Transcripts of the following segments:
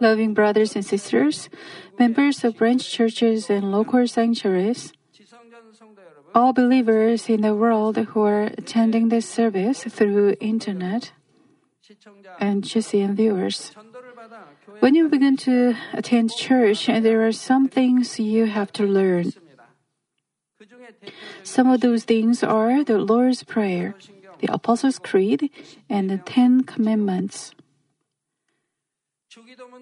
Loving brothers and sisters, members of branch churches and local sanctuaries, all believers in the world who are attending this service through internet, and GCN viewers. When you begin to attend church, there are some things you have to learn. Some of those things are the Lord's Prayer, the Apostles' Creed, and the Ten Commandments.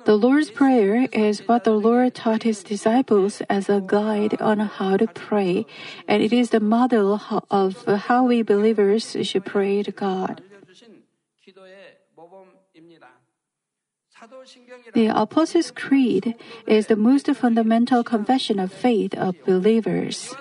The Lord's Prayer is what the Lord taught his disciples as a guide on how to pray, and it is the model of how we believers should pray to God. The Apostles' Creed is the most fundamental confession of faith of believers.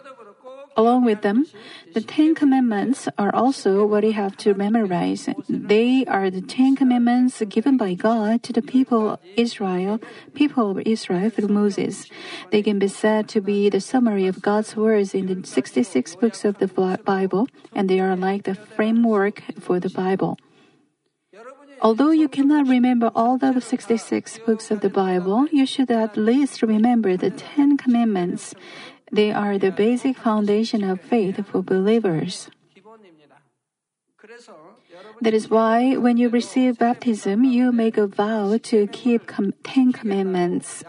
Along with them, the Ten Commandments are also what you have to memorize. They are the Ten Commandments given by God to the people Israel, people of Israel through Moses. They can be said to be the summary of God's words in the 66 books of the Bible, and they are like the framework for the Bible. Although you cannot remember all the 66 books of the Bible, you should at least remember the Ten Commandments. They are the basic foundation of faith for believers. That is why when you receive baptism, you make a vow to keep com- Ten Commandments.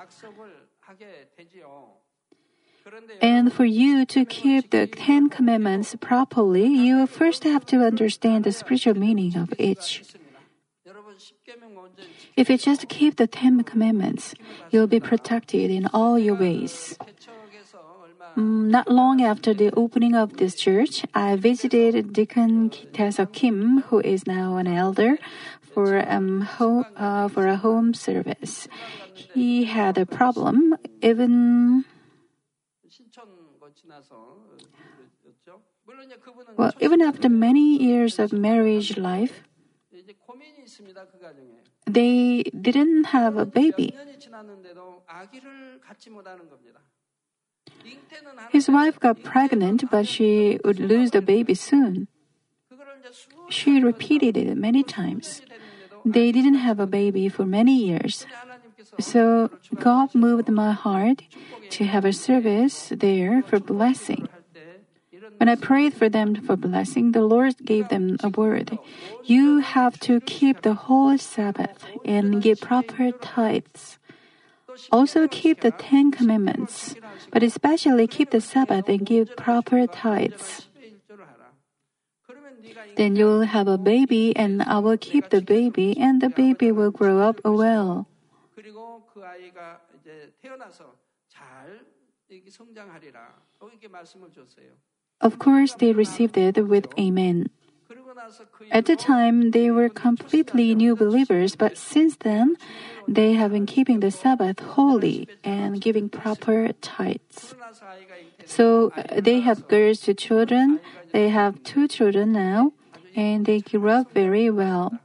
And for you to keep the Ten Commandments properly, you first have to understand the spiritual meaning of each. If you just keep the Ten Commandments, you'll be protected in all your ways. Mm, not long after the opening of this church, I visited Deacon Taesuk Kim, who is now an elder, for um ho- uh, for a home service. He had a problem even. Well, even after many years of marriage life, they didn't have a baby. His wife got pregnant, but she would lose the baby soon. She repeated it many times. They didn't have a baby for many years. So God moved my heart to have a service there for blessing. When I prayed for them for blessing, the Lord gave them a word. You have to keep the whole Sabbath and give proper tithes. Also keep the Ten Commandments, but especially keep the Sabbath and give proper tithes. Then you'll have a baby, and I will keep the baby, and the baby will grow up well. Of course, they received it with Amen. At the time, they were completely new believers, but since then, they have been keeping the Sabbath holy and giving proper tithes. So uh, they have girls to children. They have two children now, and they grew up very well.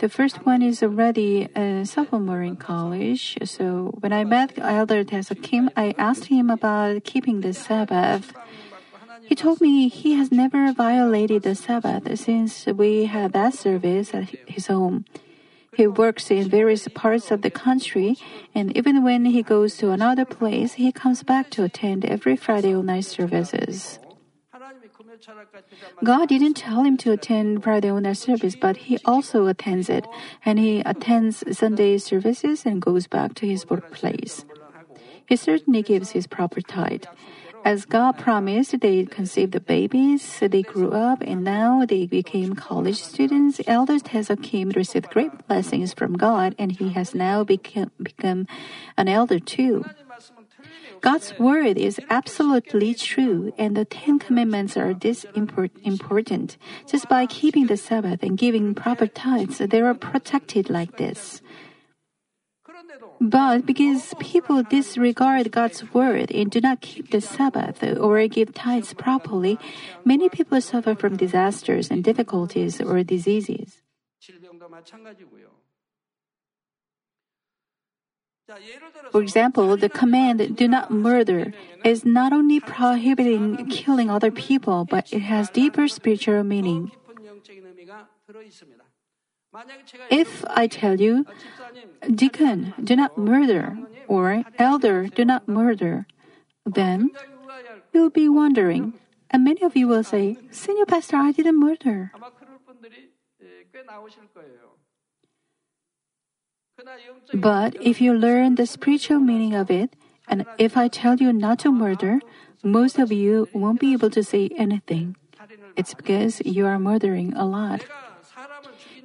The first one is already a sophomore in college. So when I met Elder Taesuk Kim, I asked him about keeping the Sabbath. He told me he has never violated the Sabbath since we had that service at his home. He works in various parts of the country, and even when he goes to another place, he comes back to attend every Friday night services. God didn't tell him to attend Friday night service, but he also attends it, and he attends Sunday services and goes back to his workplace. He certainly gives his proper tithe. As God promised, they conceived the babies, they grew up, and now they became college students. Elder Taesuk Kim received great blessings from God, and he has now become, become an elder too. God's word is absolutely true, and the Ten Commandments are this important. Just by keeping the Sabbath and giving proper tithes, they are protected like this. But because people disregard God's word and do not keep the Sabbath or give tithes properly, many people suffer from disasters and difficulties or diseases. For example, the command do not murder is not only prohibiting killing other people, but it has deeper spiritual meaning. If I tell you, Deacon, do not murder, or Elder, do not murder, then you'll be wondering, and many of you will say, Senior Pastor, I didn't murder. But if you learn the spiritual meaning of it, and if I tell you not to murder, most of you won't be able to say anything. It's because you are murdering a lot.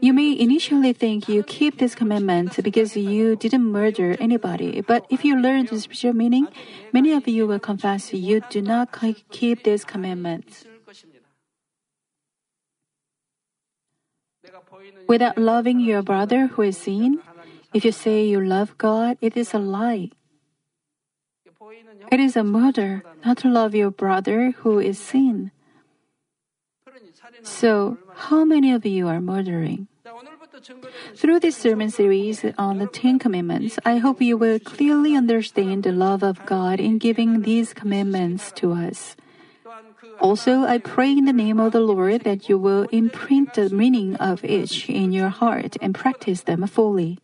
You may initially think you keep this commandment because you didn't murder anybody, but if you learn the spiritual meaning, many of you will confess you do not keep this commandment. Without loving your brother who is seen, if you say you love God, it is a lie. It is a murder not to love your brother who is seen. So, how many of you are murdering? Through this sermon series on the Ten Commandments, I hope you will clearly understand the love of God in giving these commandments to us. Also, I pray in the name of the Lord that you will imprint the meaning of each in your heart and practice them fully.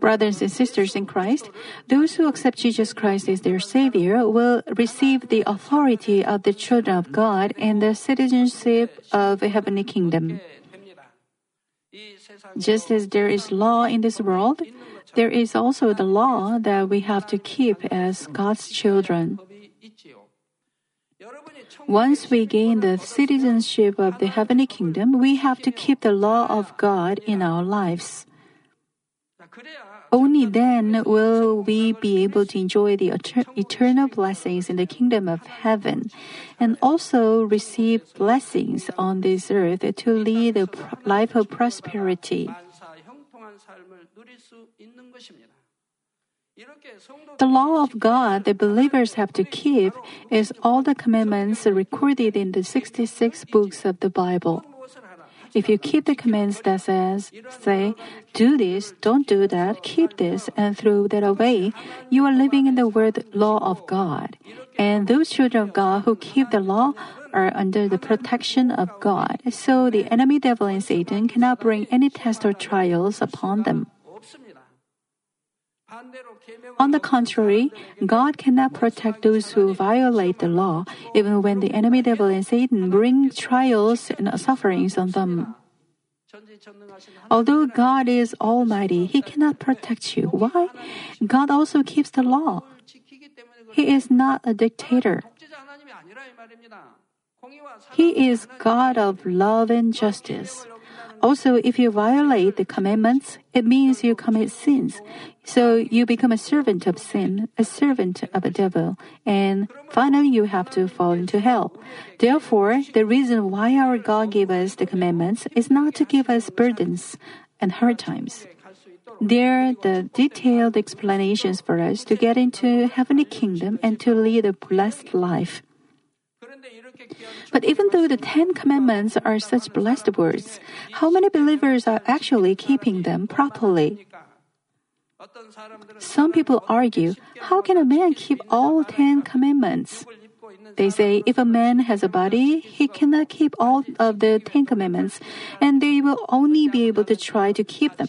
Brothers and sisters in Christ, those who accept Jesus Christ as their Savior will receive the authority of the children of God and the citizenship of a heavenly kingdom. Just as there is law in this world, there is also the law that we have to keep as God's children. Once we gain the citizenship of the heavenly kingdom, we have to keep the law of God in our lives. Only then will we be able to enjoy the eternal blessings in the kingdom of heaven and also receive blessings on this earth to lead a life of prosperity. The law of God that believers have to keep is all the commandments recorded in the 66 books of the Bible. If you keep the commands that says, say, do this, don't do that, keep this, and throw that away, you are living in the word law of God. And those children of God who keep the law are under the protection of God. So the enemy devil and Satan cannot bring any test or trials upon them. On the contrary, God cannot protect those who violate the law, even when the enemy devil and Satan bring trials and sufferings on them. Although God is Almighty, He cannot protect you. Why? God also keeps the law. He is not a dictator. He is God of love and justice. Also, if you violate the commandments, it means you commit sins. So you become a servant of sin, a servant of the devil, and finally you have to fall into hell. Therefore, the reason why our God gave us the commandments is not to give us burdens and hard times. There are the detailed explanations for us to get into heavenly kingdom and to lead a blessed life. But even though the Ten Commandments are such blessed words, how many believers are actually keeping them properly? Some people argue, how can a man keep all Ten Commandments? They say if a man has a body, he cannot keep all of the Ten Commandments, and they will only be able to try to keep them.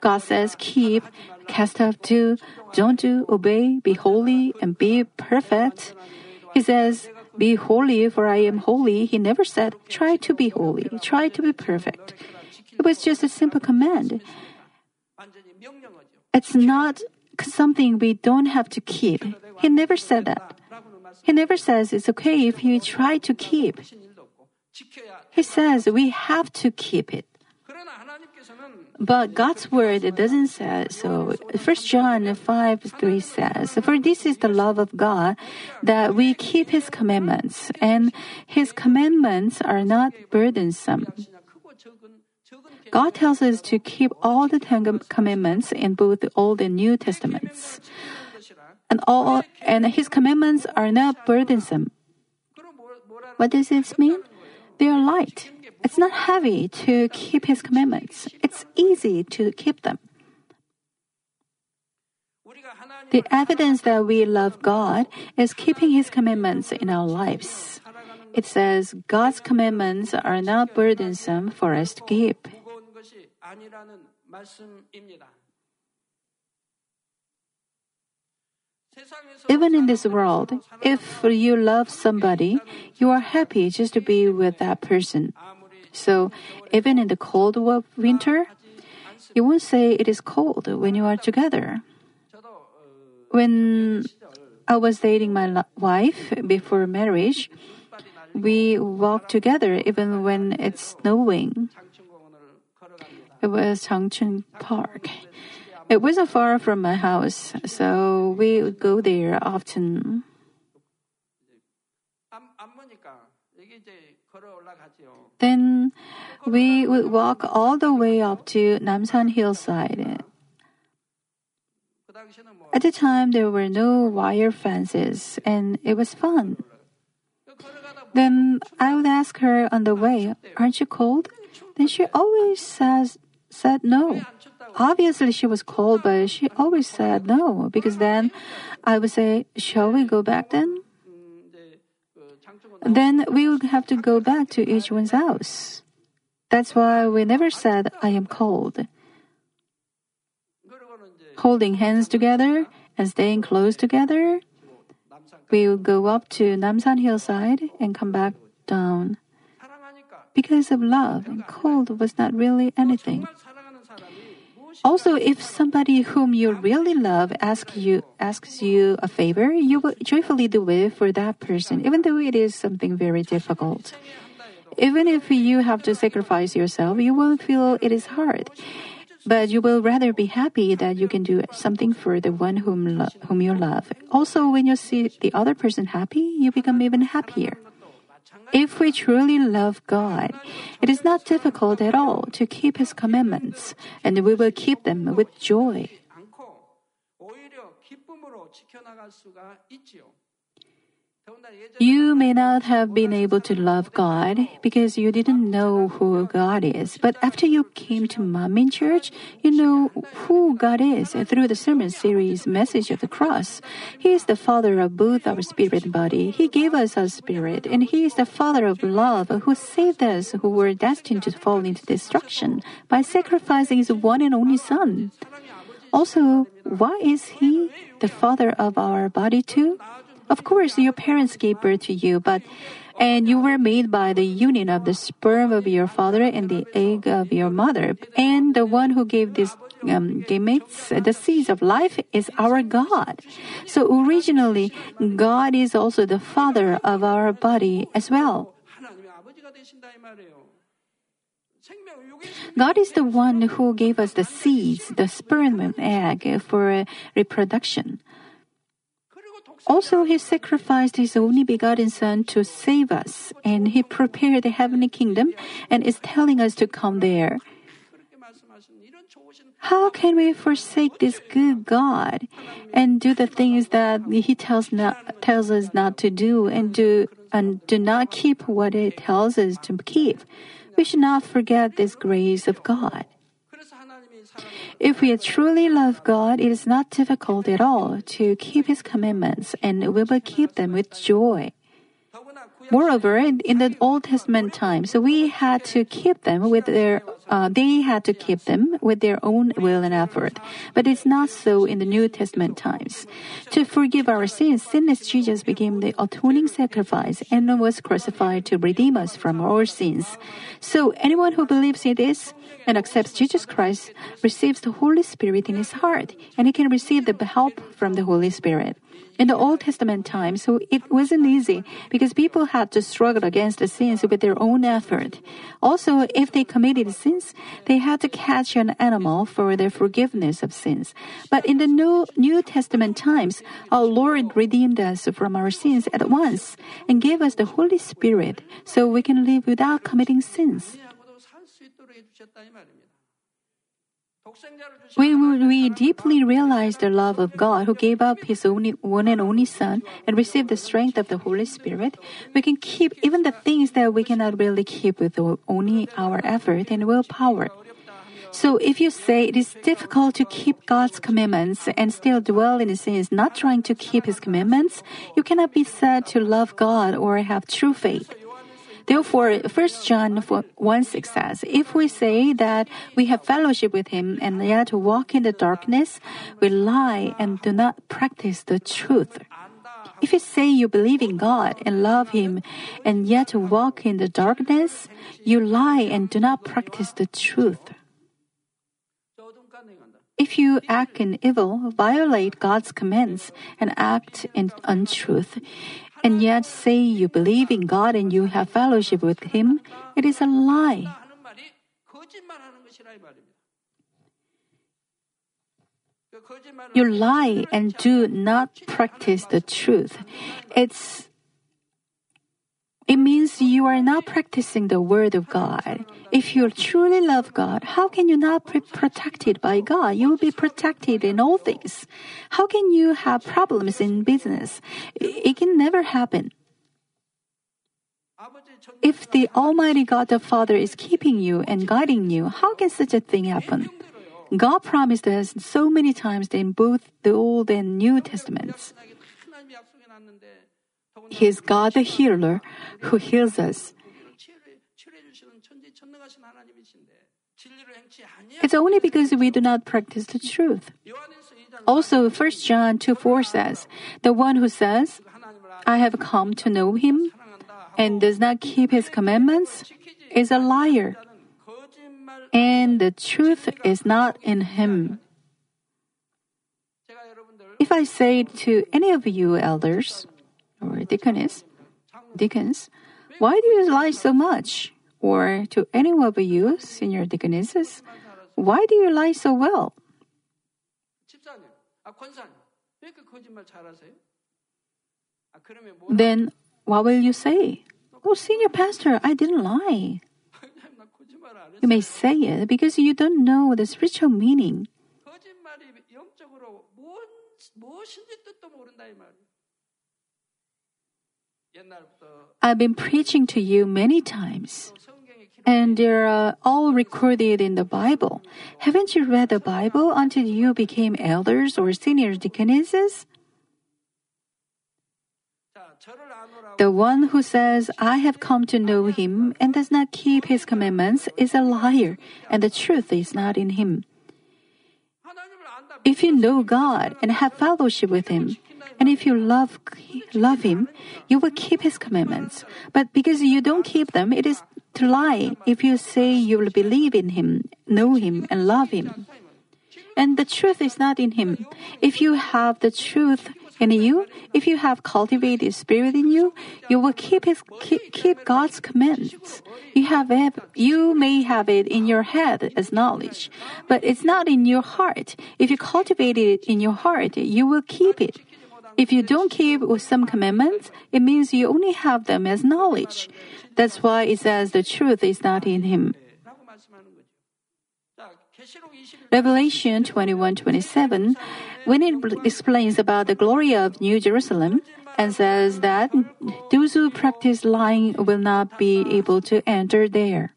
God says, keep, cast off, do, don't do, obey, be holy, and be perfect. He says, be holy, for I am holy. He never said, try to be holy, try to be perfect. It was just a simple command. It's not something we don't have to keep. He never said that. He never says it's okay if you try to keep. He says we have to keep it. But God's word it doesn't say so. First John five three says, "For this is the love of God, that we keep His commandments, and His commandments are not burdensome." God tells us to keep all the Ten Commandments in both the Old and New Testaments. And all and his commandments are not burdensome. What does this mean? They are light. It's not heavy to keep his commandments. It's easy to keep them. The evidence that we love God is keeping His commandments in our lives. It says God's commandments are not burdensome for us to keep. Even in this world, if you love somebody, you are happy just to be with that person. So, even in the cold of winter, you won't say it is cold when you are together. When I was dating my wife before marriage, we walk together even when it's snowing. It was Changchun Park. It wasn't far from my house, so we would go there often. Then we would walk all the way up to Namsan hillside. At the time, there were no wire fences, and it was fun. Then I would ask her on the way, Aren't you cold? Then she always says, said no. Obviously, she was cold, but she always said no because then I would say, Shall we go back then? Then we would have to go back to each one's house. That's why we never said, I am cold. Holding hands together and staying close together we would go up to Namsan hillside and come back down. Because of love, cold was not really anything. Also, if somebody whom you really love asks you asks you a favor, you will joyfully do it for that person, even though it is something very difficult. Even if you have to sacrifice yourself, you will feel it is hard. But you will rather be happy that you can do something for the one whom lo- whom you love. Also, when you see the other person happy, you become even happier. If we truly love God, it is not difficult at all to keep His commandments, and we will keep them with joy. You may not have been able to love God because you didn't know who God is. But after you came to Manmin Church, you know who God is through the sermon series Message of the Cross. He is the Father of both our spirit and body. He gave us our spirit, and He is the Father of love who saved us who were destined to fall into destruction by sacrificing His one and only Son. Also, why is He the Father of our body too? Of course, your parents gave birth to you, but and you were made by the union of the sperm of your father and the egg of your mother. And the one who gave these um, gametes, the seeds of life, is our God. So originally, God is also the father of our body as well. God is the one who gave us the seeds, the sperm and egg for reproduction. Also, he sacrificed his only begotten Son to save us, and he prepared the heavenly kingdom and is telling us to come there. How can we forsake this good God and do the things that He tells, not, tells us not to do and do and do not keep what He tells us to keep? We should not forget this grace of God. If we truly love God, it is not difficult at all to keep His commandments, and we will keep them with joy. Moreover, in the Old Testament times, we had to keep them with their, uh, they had to keep them with their own will and effort. But it's not so in the New Testament times. To forgive our sins, sinless Jesus became the atoning sacrifice and was crucified to redeem us from our sins. So anyone who believes in this and accepts Jesus Christ receives the Holy Spirit in his heart, and he can receive the help from the Holy Spirit. In the Old Testament times, so it wasn't easy because people had to struggle against the sins with their own effort. Also, if they committed sins, they had to catch an animal for their forgiveness of sins. But in the New, New Testament times, our Lord redeemed us from our sins at once and gave us the Holy Spirit so we can live without committing sins. When we deeply realize the love of God who gave up his only, one and only Son and receive the strength of the Holy Spirit, we can keep even the things that we cannot really keep with only our effort and willpower. So if you say it is difficult to keep God's commandments and still dwell in sins, not trying to keep his commandments, you cannot be said to love God or have true faith. Therefore, 1 John 1 6 says, If we say that we have fellowship with him and yet walk in the darkness, we lie and do not practice the truth. If you say you believe in God and love Him and yet walk in the darkness, you lie and do not practice the truth. If you act in evil, violate God's commands, and act in untruth, and yet say you believe in God and you have fellowship with Him, it is a lie. You lie and do not practice the truth. It's it means you are not practicing the Word of God. If you truly love God, how can you not be protected by God? You will be protected in all things. How can you have problems in business? It can never happen. If the Almighty God the Father is keeping you and guiding you, how can such a thing happen? God promised us so many times in both the Old and New Testaments. He is God the healer who heals us. It's only because we do not practice the truth. Also, 1 John 2 4 says, The one who says, I have come to know him, and does not keep his commandments is a liar, and the truth is not in him. If I say to any of you elders, or deaconess, deacons, why do you lie so much? Or to any of you, senior deaconesses, why do you lie so well? Then what will you say? Oh, senior pastor, I didn't lie. You may say it because you don't know the spiritual meaning. I've been preaching to you many times, and they're uh, all recorded in the Bible. Haven't you read the Bible until you became elders or senior deaconesses? The one who says, I have come to know him and does not keep his commandments is a liar, and the truth is not in him. If you know God and have fellowship with Him, and if you love love Him, you will keep His commandments. But because you don't keep them, it is to lie. If you say you will believe in Him, know Him, and love Him, and the truth is not in Him, if you have the truth, in you, if you have cultivated spirit in you, you will keep his keep, keep God's commands. You have it, you may have it in your head as knowledge, but it's not in your heart. If you cultivate it in your heart, you will keep it. If you don't keep with some commandments, it means you only have them as knowledge. That's why it says the truth is not in him. Revelation 21:27, when it explains about the glory of New Jerusalem and says that those who practice lying will not be able to enter there.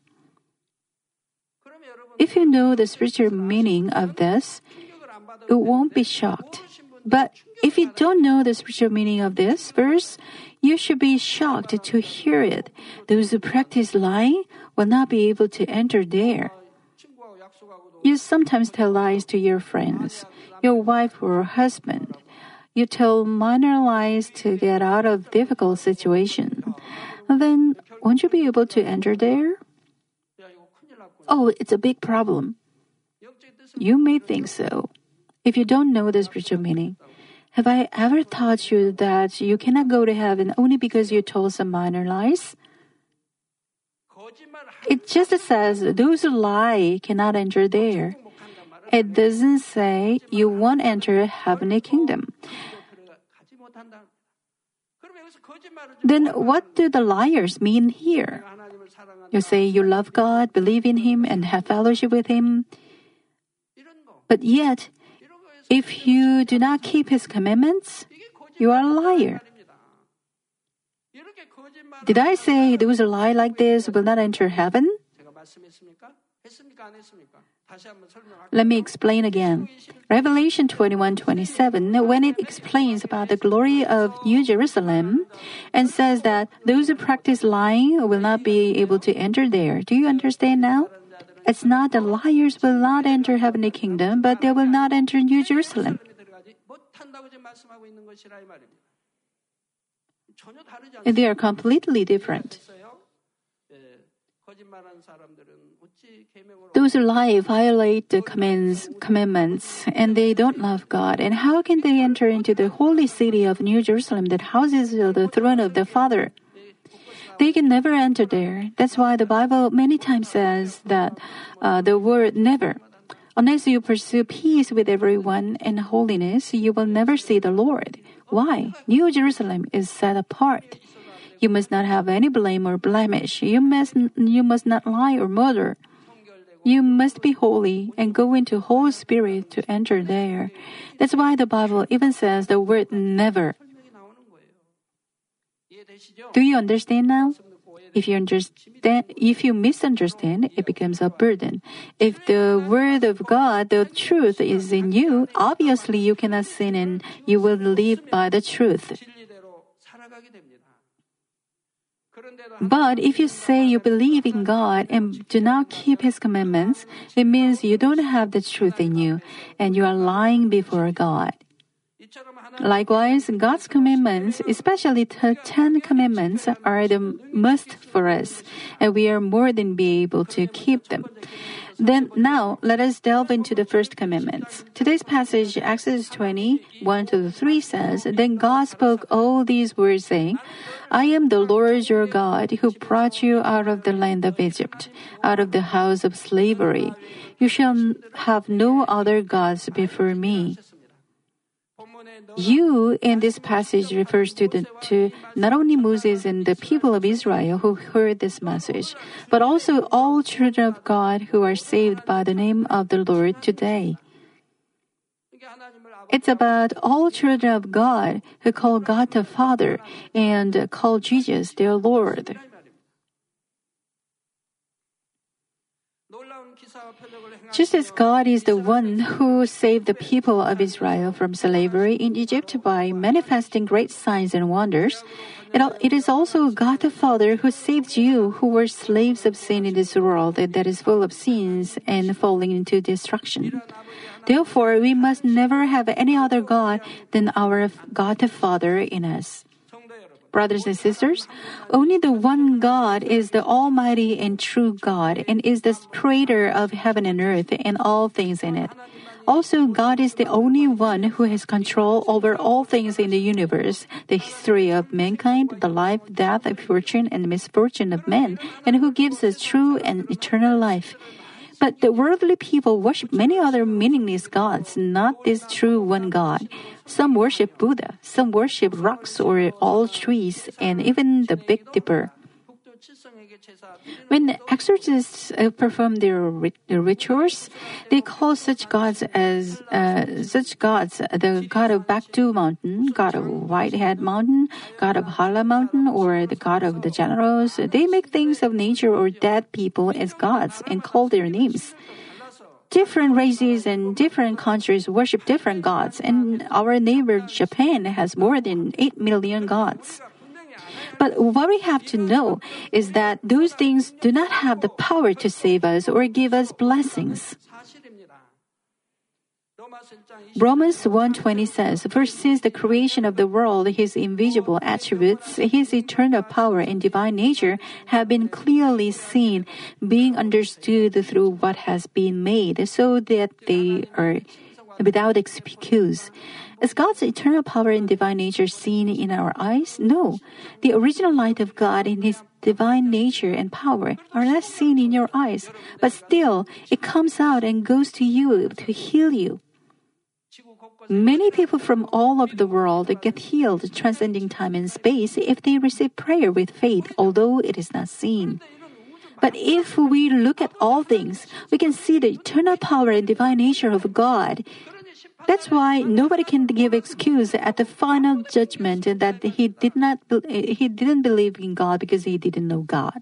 If you know the spiritual meaning of this, you won't be shocked. But if you don't know the spiritual meaning of this verse, you should be shocked to hear it. Those who practice lying will not be able to enter there. You sometimes tell lies to your friends, your wife or husband. You tell minor lies to get out of difficult situation. Then won't you be able to enter there? Oh, it's a big problem. You may think so. If you don't know the spiritual meaning, have I ever taught you that you cannot go to heaven only because you told some minor lies? It just says those who lie cannot enter there. It doesn't say you won't enter heavenly kingdom. Then what do the liars mean here? You say you love God, believe in Him, and have fellowship with Him. But yet, if you do not keep His commandments, you are a liar. Did I say those who lie like this will not enter heaven? Let me explain again. Revelation 21:27 when it explains about the glory of New Jerusalem and says that those who practice lying will not be able to enter there. Do you understand now? It's not that liars will not enter heavenly kingdom, but they will not enter New Jerusalem. They are completely different. Those who lie violate the commands, commandments and they don't love God. And how can they enter into the holy city of New Jerusalem that houses the throne of the Father? They can never enter there. That's why the Bible many times says that uh, the word never. Unless you pursue peace with everyone and holiness, you will never see the Lord. Why? New Jerusalem is set apart. You must not have any blame or blemish. You must, you must not lie or murder. You must be holy and go into Holy Spirit to enter there. That's why the Bible even says the word never. Do you understand now? If you understand, if you misunderstand, it becomes a burden. If the word of God, the truth is in you, obviously you cannot sin and you will live by the truth. But if you say you believe in God and do not keep His commandments, it means you don't have the truth in you and you are lying before God. Likewise, God's commandments, especially the Ten Commandments, are the must for us, and we are more than be able to keep them. Then now let us delve into the first commandments. Today's passage, Exodus 20, 1 to 3 says, Then God spoke all these words saying, I am the Lord your God who brought you out of the land of Egypt, out of the house of slavery. You shall have no other gods before me. You in this passage refers to, the, to not only Moses and the people of Israel who heard this message, but also all children of God who are saved by the name of the Lord today. It's about all children of God who call God the Father and call Jesus their Lord. Just as God is the one who saved the people of Israel from slavery in Egypt by manifesting great signs and wonders, it is also God the Father who saved you who were slaves of sin in this world that is full of sins and falling into destruction. Therefore, we must never have any other God than our God the Father in us. Brothers and sisters, only the one God is the Almighty and true God and is the creator of heaven and earth and all things in it. Also, God is the only one who has control over all things in the universe, the history of mankind, the life, death, fortune, and misfortune of men, and who gives us true and eternal life. But the worldly people worship many other meaningless gods, not this true one God. Some worship Buddha, some worship rocks or all trees, and even the Big Dipper. When the exorcists uh, perform their rituals, they call such gods as uh, such gods the god of Baekdu Mountain, god of Whitehead Mountain, god of Halla Mountain, or the god of the generals. They make things of nature or dead people as gods and call their names different races and different countries worship different gods, and our neighbor Japan has more than 8 million gods. But what we have to know is that those things do not have the power to save us or give us blessings. Romans 1:20 says, "For since the creation of the world, his invisible attributes, his eternal power and divine nature have been clearly seen, being understood through what has been made, so that they are without excuse." Is God's eternal power and divine nature seen in our eyes? No. The original light of God in His divine nature and power are not seen in your eyes, but still it comes out and goes to you to heal you. Many people from all over the world get healed, transcending time and space, if they receive prayer with faith, although it is not seen. But if we look at all things, we can see the eternal power and divine nature of God. That's why nobody can give excuse at the final judgment that he did not he didn't believe in God because he didn't know God.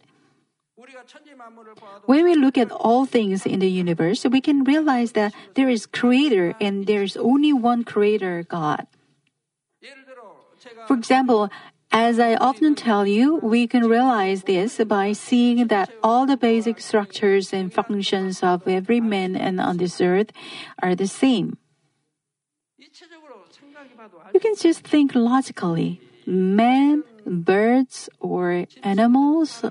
When we look at all things in the universe, we can realize that there is creator and there is only one creator, God. For example, as I often tell you, we can realize this by seeing that all the basic structures and functions of every man and on this earth are the same. You can just think logically. Man, birds, or animals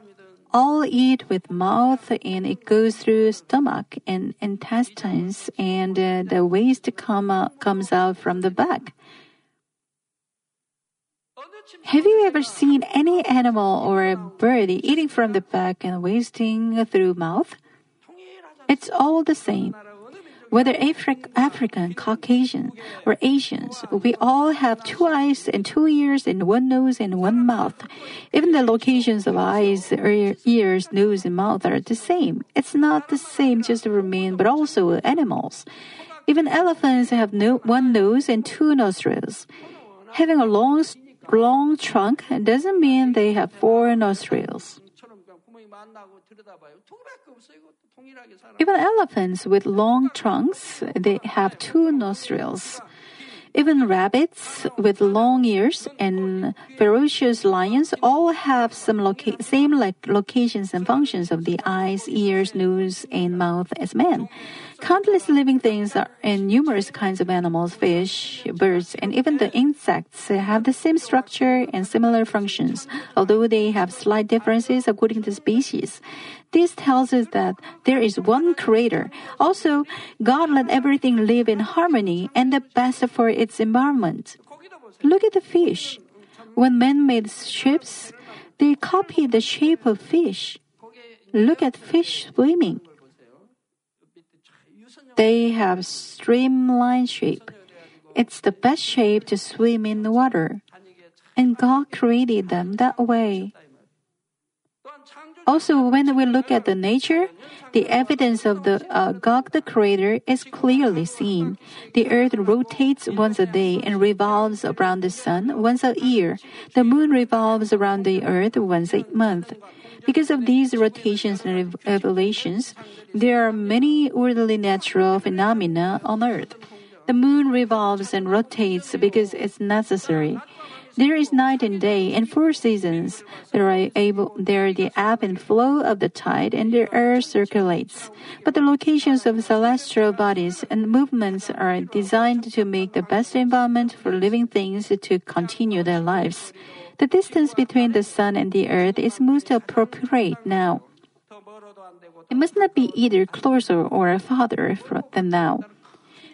all eat with mouth and it goes through stomach and intestines and uh, the waste come out, comes out from the back. Have you ever seen any animal or bird eating from the back and wasting through mouth? It's all the same. Whether Afri- African, Caucasian, or Asians, we all have two eyes and two ears and one nose and one mouth. Even the locations of eyes, ears, nose, and mouth are the same. It's not the same just for men, but also animals. Even elephants have no, one nose and two nostrils. Having a long, long trunk doesn't mean they have four nostrils. Even elephants with long trunks, they have two nostrils. Even rabbits with long ears and ferocious lions all have some loca- same like locations and functions of the eyes, ears, nose, and mouth as man. Countless living things and numerous kinds of animals, fish, birds, and even the insects have the same structure and similar functions, although they have slight differences according to species. This tells us that there is one creator. Also, God let everything live in harmony and the best for its environment. Look at the fish. When men made ships, they copied the shape of fish. Look at fish swimming. They have streamlined shape. It's the best shape to swim in the water. And God created them that way. Also, when we look at the nature, the evidence of the uh, God the Creator is clearly seen. The earth rotates once a day and revolves around the sun once a year. The moon revolves around the earth once a month. Because of these rotations and revolutions, there are many orderly natural phenomena on earth. The moon revolves and rotates because it's necessary. There is night and day and four seasons. There are able there the ebb and flow of the tide and the air circulates. But the locations of celestial bodies and movements are designed to make the best environment for living things to continue their lives. The distance between the sun and the earth is most appropriate now. It must not be either closer or farther than now.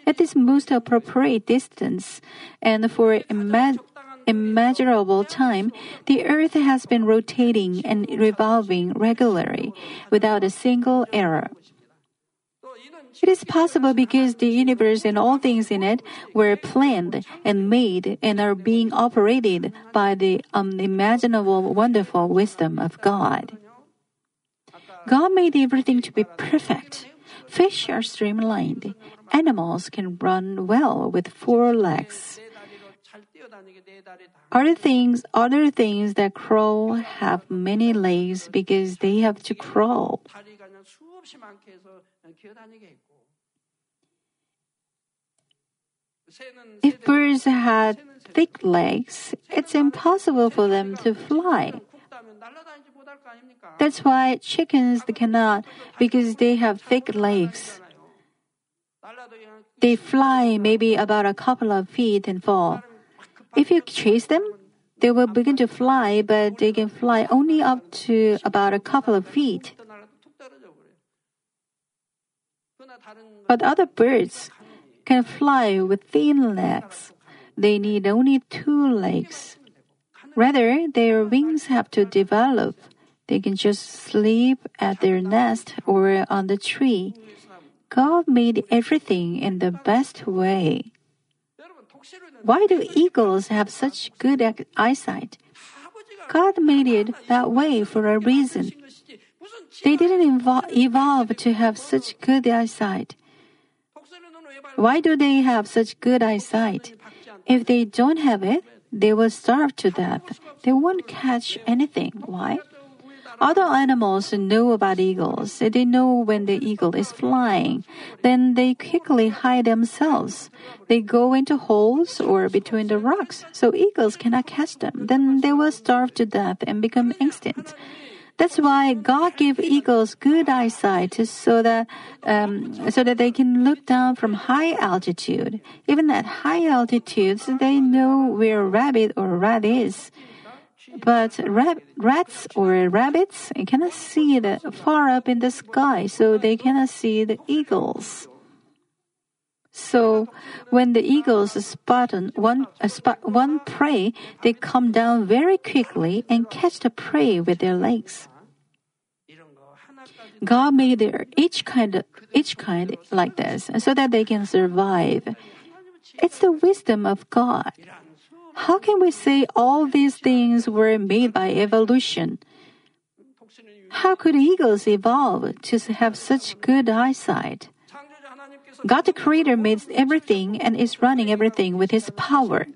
At this most appropriate distance, and for immeasurable time, the Earth has been rotating and revolving regularly without a single error. It is possible because the universe and all things in it were planned and made and are being operated by the um, unimaginable, wonderful wisdom of God. God made everything to be perfect. Fish are streamlined. Animals can run well with four legs. Other things, other things that crawl have many legs because they have to crawl. If birds had thick legs, it's impossible for them to fly. That's why chickens cannot, because they have thick legs. They fly maybe about a couple of feet and fall. If you chase them, they will begin to fly, but they can fly only up to about a couple of feet. But other birds can fly with thin legs. They need only two legs. Rather, their wings have to develop. They can just sleep at their nest or on the tree. God made everything in the best way. Why do eagles have such good eyesight? God made it that way for a reason. They didn't evolve to have such good eyesight. Why do they have such good eyesight? If they don't have it, they will starve to death. They won't catch anything. Why? Other animals know about eagles. They know when the eagle is flying. Then they quickly hide themselves. They go into holes or between the rocks, so eagles cannot catch them. Then they will starve to death and become extinct. That's why God gave eagles good eyesight so that um, so that they can look down from high altitude. Even at high altitudes, they know where a rabbit or rat is. But rat, rats or rabbits cannot see the far up in the sky, so they cannot see the eagles. So when the eagles spot one, uh, spot one prey, they come down very quickly and catch the prey with their legs. God made their, each kind each kind like this so that they can survive. It's the wisdom of God. How can we say all these things were made by evolution? How could eagles evolve to have such good eyesight? God the Creator made everything and is running everything with His power.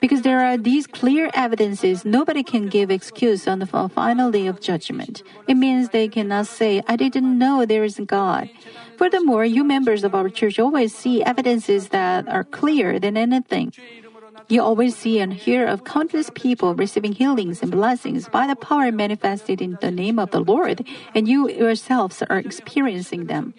Because there are these clear evidences, nobody can give excuse on the final day of judgment. It means they cannot say, I didn't know there is a God. Furthermore, you members of our church always see evidences that are clearer than anything. You always see and hear of countless people receiving healings and blessings by the power manifested in the name of the Lord, and you yourselves are experiencing them.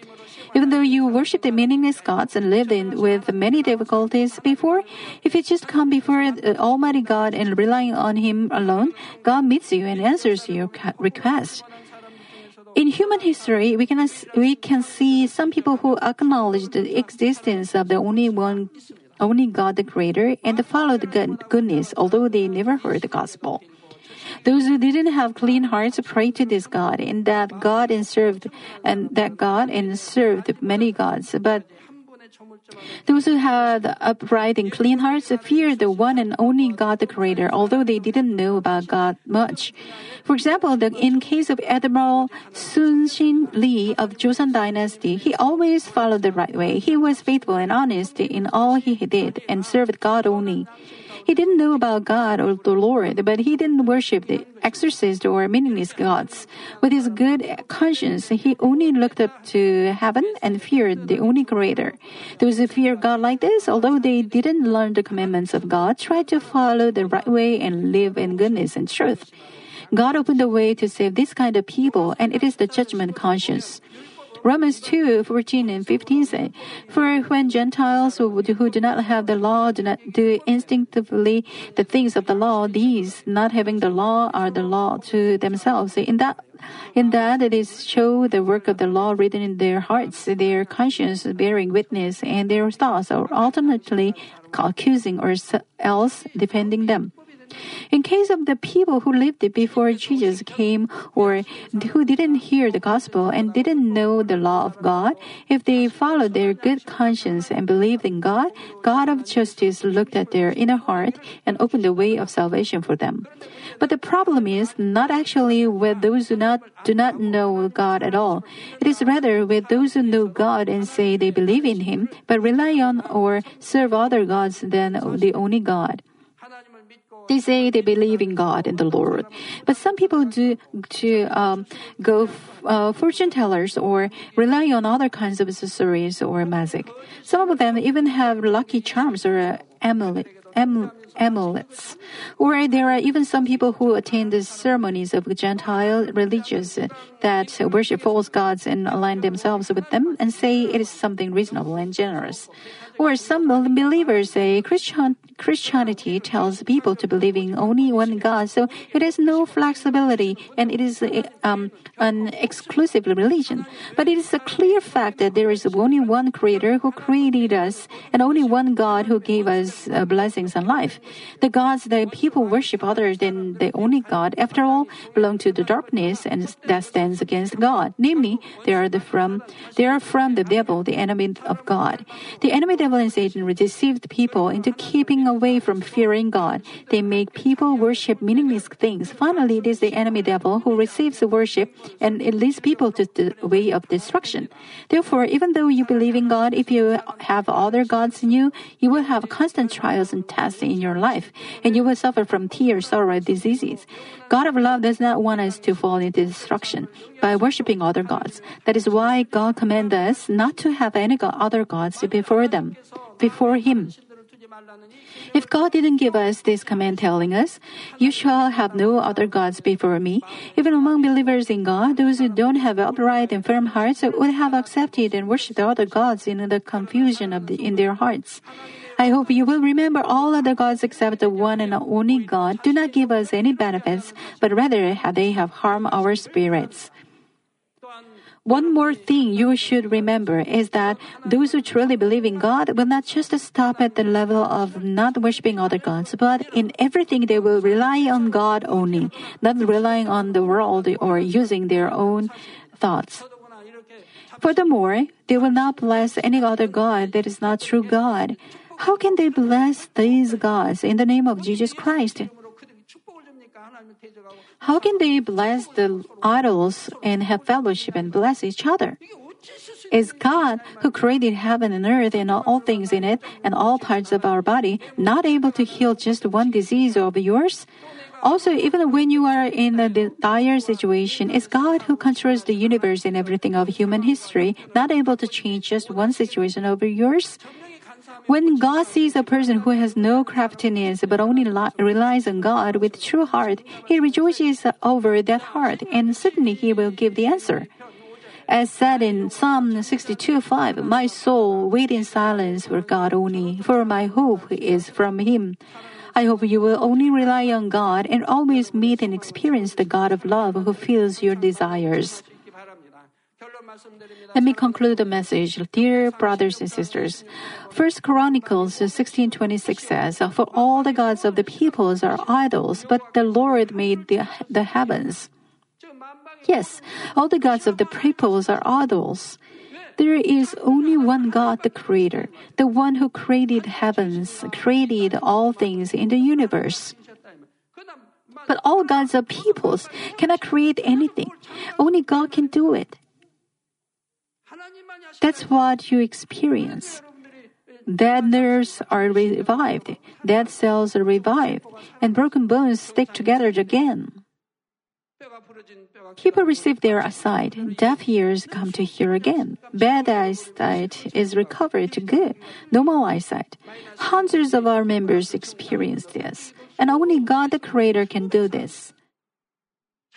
Even though you worship the meaningless gods and lived in with many difficulties before, if you just come before Almighty God and relying on Him alone, God meets you and answers your request. In human history, we can, we can see some people who acknowledge the existence of the only one only God the Creator, and follow the good, goodness, although they never heard the gospel. Those who didn't have clean hearts prayed to this God, and that God and served, and that God and served many gods. But those who had upright and clean hearts feared the one and only God the Creator, although they didn't know about God much. For example, the, in case of Admiral Sun Shin Lee of Joseon Dynasty, he always followed the right way. He was faithful and honest in all he did and served God only. He didn't know about God or the Lord, but he didn't worship the exorcist or meaningless gods. With his good conscience, he only looked up to heaven and feared the only creator. Those who fear God like this, although they didn't learn the commandments of God, tried to follow the right way and live in goodness and truth. God opened the way to save this kind of people, and it is the judgment conscience. Romans 2, 14 and 15 say, For when Gentiles who, who do not have the law do not do instinctively the things of the law, these, not having the law, are the law to themselves. In that in that it is show the work of the law written in their hearts, their conscience bearing witness, and their thoughts are alternately accusing or else defending them. In case of the people who lived before Jesus came or who didn't hear the gospel and didn't know the law of God, if they followed their good conscience and believed in God, God of justice looked at their inner heart and opened the way of salvation for them. But the problem is not actually with those who not, do not know God at all. It is rather with those who know God and say they believe in Him, but rely on or serve other gods than the only God. They say they believe in God and the Lord, but some people do to um, go uh, fortune tellers or rely on other kinds of sorceries or magic. Some of them even have lucky charms or uh, amulet, am, amulets. Or there are even some people who attend the ceremonies of Gentile religions that worship false gods and align themselves with them and say it is something reasonable and generous. Or some believers say Christian, Christianity tells people to believe in only one God, so it has no flexibility and it is um, an exclusive religion. But it is a clear fact that there is only one Creator who created us and only one God who gave us uh, blessings and life. The gods that people worship other than the only God, after all, belong to the darkness and that stands against God. Namely, they are the from they are from the devil, the enemy of God. The enemy devil and Satan deceived people into keeping away from fearing God. They make people worship meaningless things. Finally, it is the enemy devil who receives the worship and it leads people to the way of destruction. Therefore, even though you believe in God, if you have other gods in you, you will have constant trials and tests in your life, and you will suffer from tears, sorrow, diseases. God of love does not want us to fall into destruction by worshiping other gods. That is why God commands us not to have any other gods before them, before Him. If God didn't give us this command telling us, You shall have no other gods before me, even among believers in God, those who don't have upright and firm hearts would have accepted and worshipped other gods in the confusion of the, in their hearts. I hope you will remember all other gods except the one and only God do not give us any benefits, but rather they have harmed our spirits. One more thing you should remember is that those who truly believe in God will not just stop at the level of not worshiping other gods, but in everything they will rely on God only, not relying on the world or using their own thoughts. Furthermore, they will not bless any other God that is not true God. How can they bless these gods in the name of Jesus Christ? How can they bless the idols and have fellowship and bless each other? Is God, who created heaven and earth and all things in it and all parts of our body, not able to heal just one disease of yours? Also, even when you are in a dire situation, is God who controls the universe and everything of human history not able to change just one situation over yours? When God sees a person who has no craftiness but only relies on God with true heart, he rejoices over that heart and certainly he will give the answer. As said in Psalm 62:5, My soul wait in silence for God only, for my hope is from Him. I hope you will only rely on God and always meet and experience the God of love who fills your desires. Let me conclude the message, dear brothers and sisters. First Chronicles 16:26 says, "For all the gods of the peoples are idols, but the Lord made the, the heavens." Yes, all the gods of the peoples are idols. There is only one God, the Creator, the one who created heavens, created all things in the universe. But all gods of peoples cannot create anything. Only God can do it. That's what you experience. Dead nerves are revived, dead cells are revived, and broken bones stick together again. People receive their sight, deaf ears come to hear again, bad eyesight is recovered to good, normal eyesight. Hundreds of our members experience this, and only God the Creator can do this.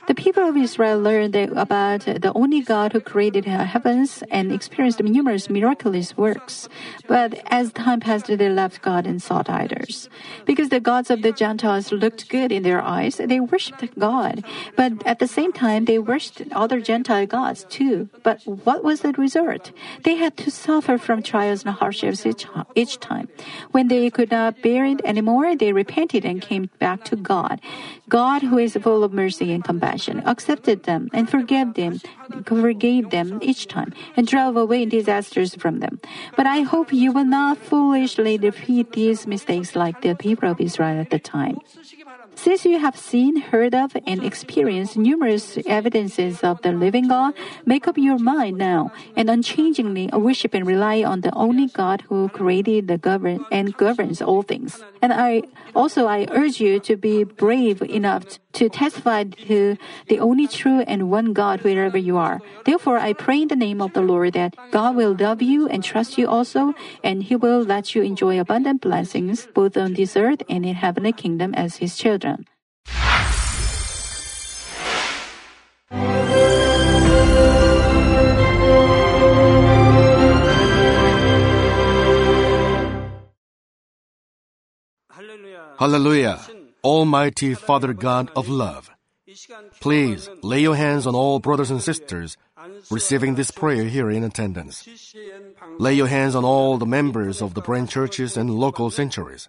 The people of Israel learned about the only God who created heavens and experienced numerous miraculous works. But as time passed, they left God and sought idols. Because the gods of the Gentiles looked good in their eyes, they worshipped God. But at the same time, they worshipped other Gentile gods too. But what was the result? They had to suffer from trials and hardships each, each time. When they could not bear it anymore, they repented and came back to God. God, who is full of mercy and compassion, accepted them and forgave them, forgave them each time and drove away disasters from them. But I hope you will not foolishly repeat these mistakes like the people of Israel at the time. Since you have seen, heard of, and experienced numerous evidences of the living God, make up your mind now and unchangingly worship and rely on the only God who created the govern and governs all things. And I also I urge you to be brave enough to testify to the only true and one God wherever you are. Therefore, I pray in the name of the Lord that God will love you and trust you also, and He will let you enjoy abundant blessings both on this earth and in heavenly kingdom as His children. Hallelujah. Almighty Father God of love. Please lay your hands on all brothers and sisters receiving this prayer here in attendance. Lay your hands on all the members of the branch churches and local sanctuaries,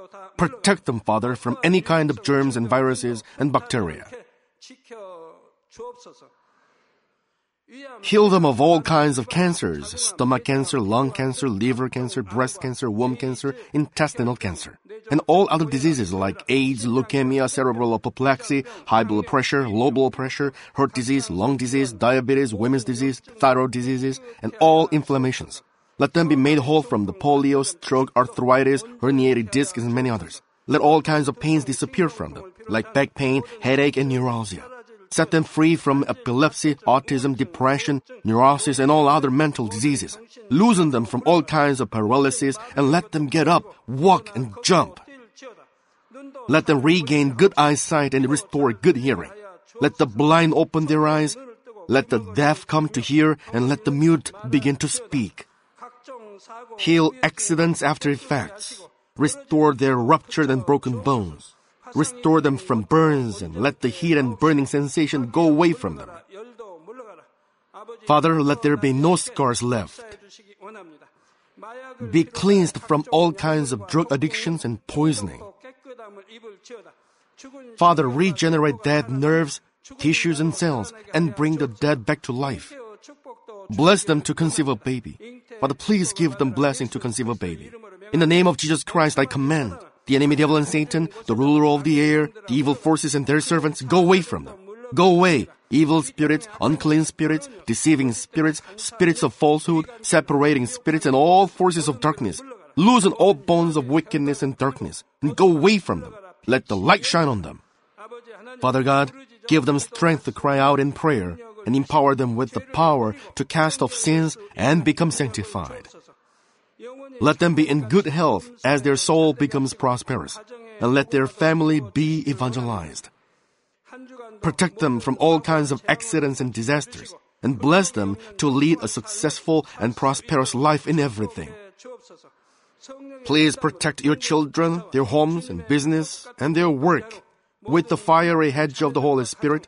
Protect them, Father, from any kind of germs and viruses and bacteria. Heal them of all kinds of cancers stomach cancer, lung cancer, liver cancer, breast cancer, womb cancer, intestinal cancer, and all other diseases like AIDS, leukemia, cerebral apoplexy, high blood pressure, low blood pressure, heart disease, lung disease, diabetes, women's disease, thyroid diseases, and all inflammations. Let them be made whole from the polio, stroke, arthritis, herniated discs, and many others. Let all kinds of pains disappear from them, like back pain, headache, and neuralgia set them free from epilepsy, autism, depression, neurosis, and all other mental diseases. Loosen them from all kinds of paralysis and let them get up, walk, and jump. Let them regain good eyesight and restore good hearing. Let the blind open their eyes. Let the deaf come to hear and let the mute begin to speak. Heal accidents after effects. Restore their ruptured and broken bones restore them from burns, and let the heat and burning sensation go away from them. Father, let there be no scars left. Be cleansed from all kinds of drug addictions and poisoning. Father, regenerate dead nerves, tissues, and cells, and bring the dead back to life. Bless them to conceive a baby. Father, please give them blessing to conceive a baby. In the name of Jesus Christ, I command the enemy devil and Satan, the ruler of the air, the evil forces and their servants, go away from them. Go away, evil spirits, unclean spirits, deceiving spirits, spirits of falsehood, separating spirits, and all forces of darkness. Loosen all bonds of wickedness and darkness, and go away from them. Let the light shine on them. Father God, give them strength to cry out in prayer, and empower them with the power to cast off sins and become sanctified. Let them be in good health as their soul becomes prosperous, and let their family be evangelized. Protect them from all kinds of accidents and disasters, and bless them to lead a successful and prosperous life in everything. Please protect your children, their homes and business, and their work with the fiery hedge of the Holy Spirit,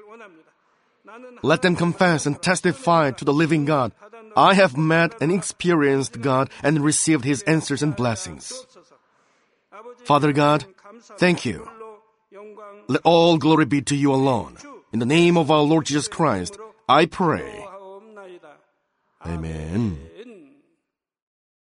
Let them confess and testify to the living God. I have met and experienced God and received His answers and blessings. Father God, thank you. Let all glory be to you alone. In the name of our Lord Jesus Christ, I pray. Amen.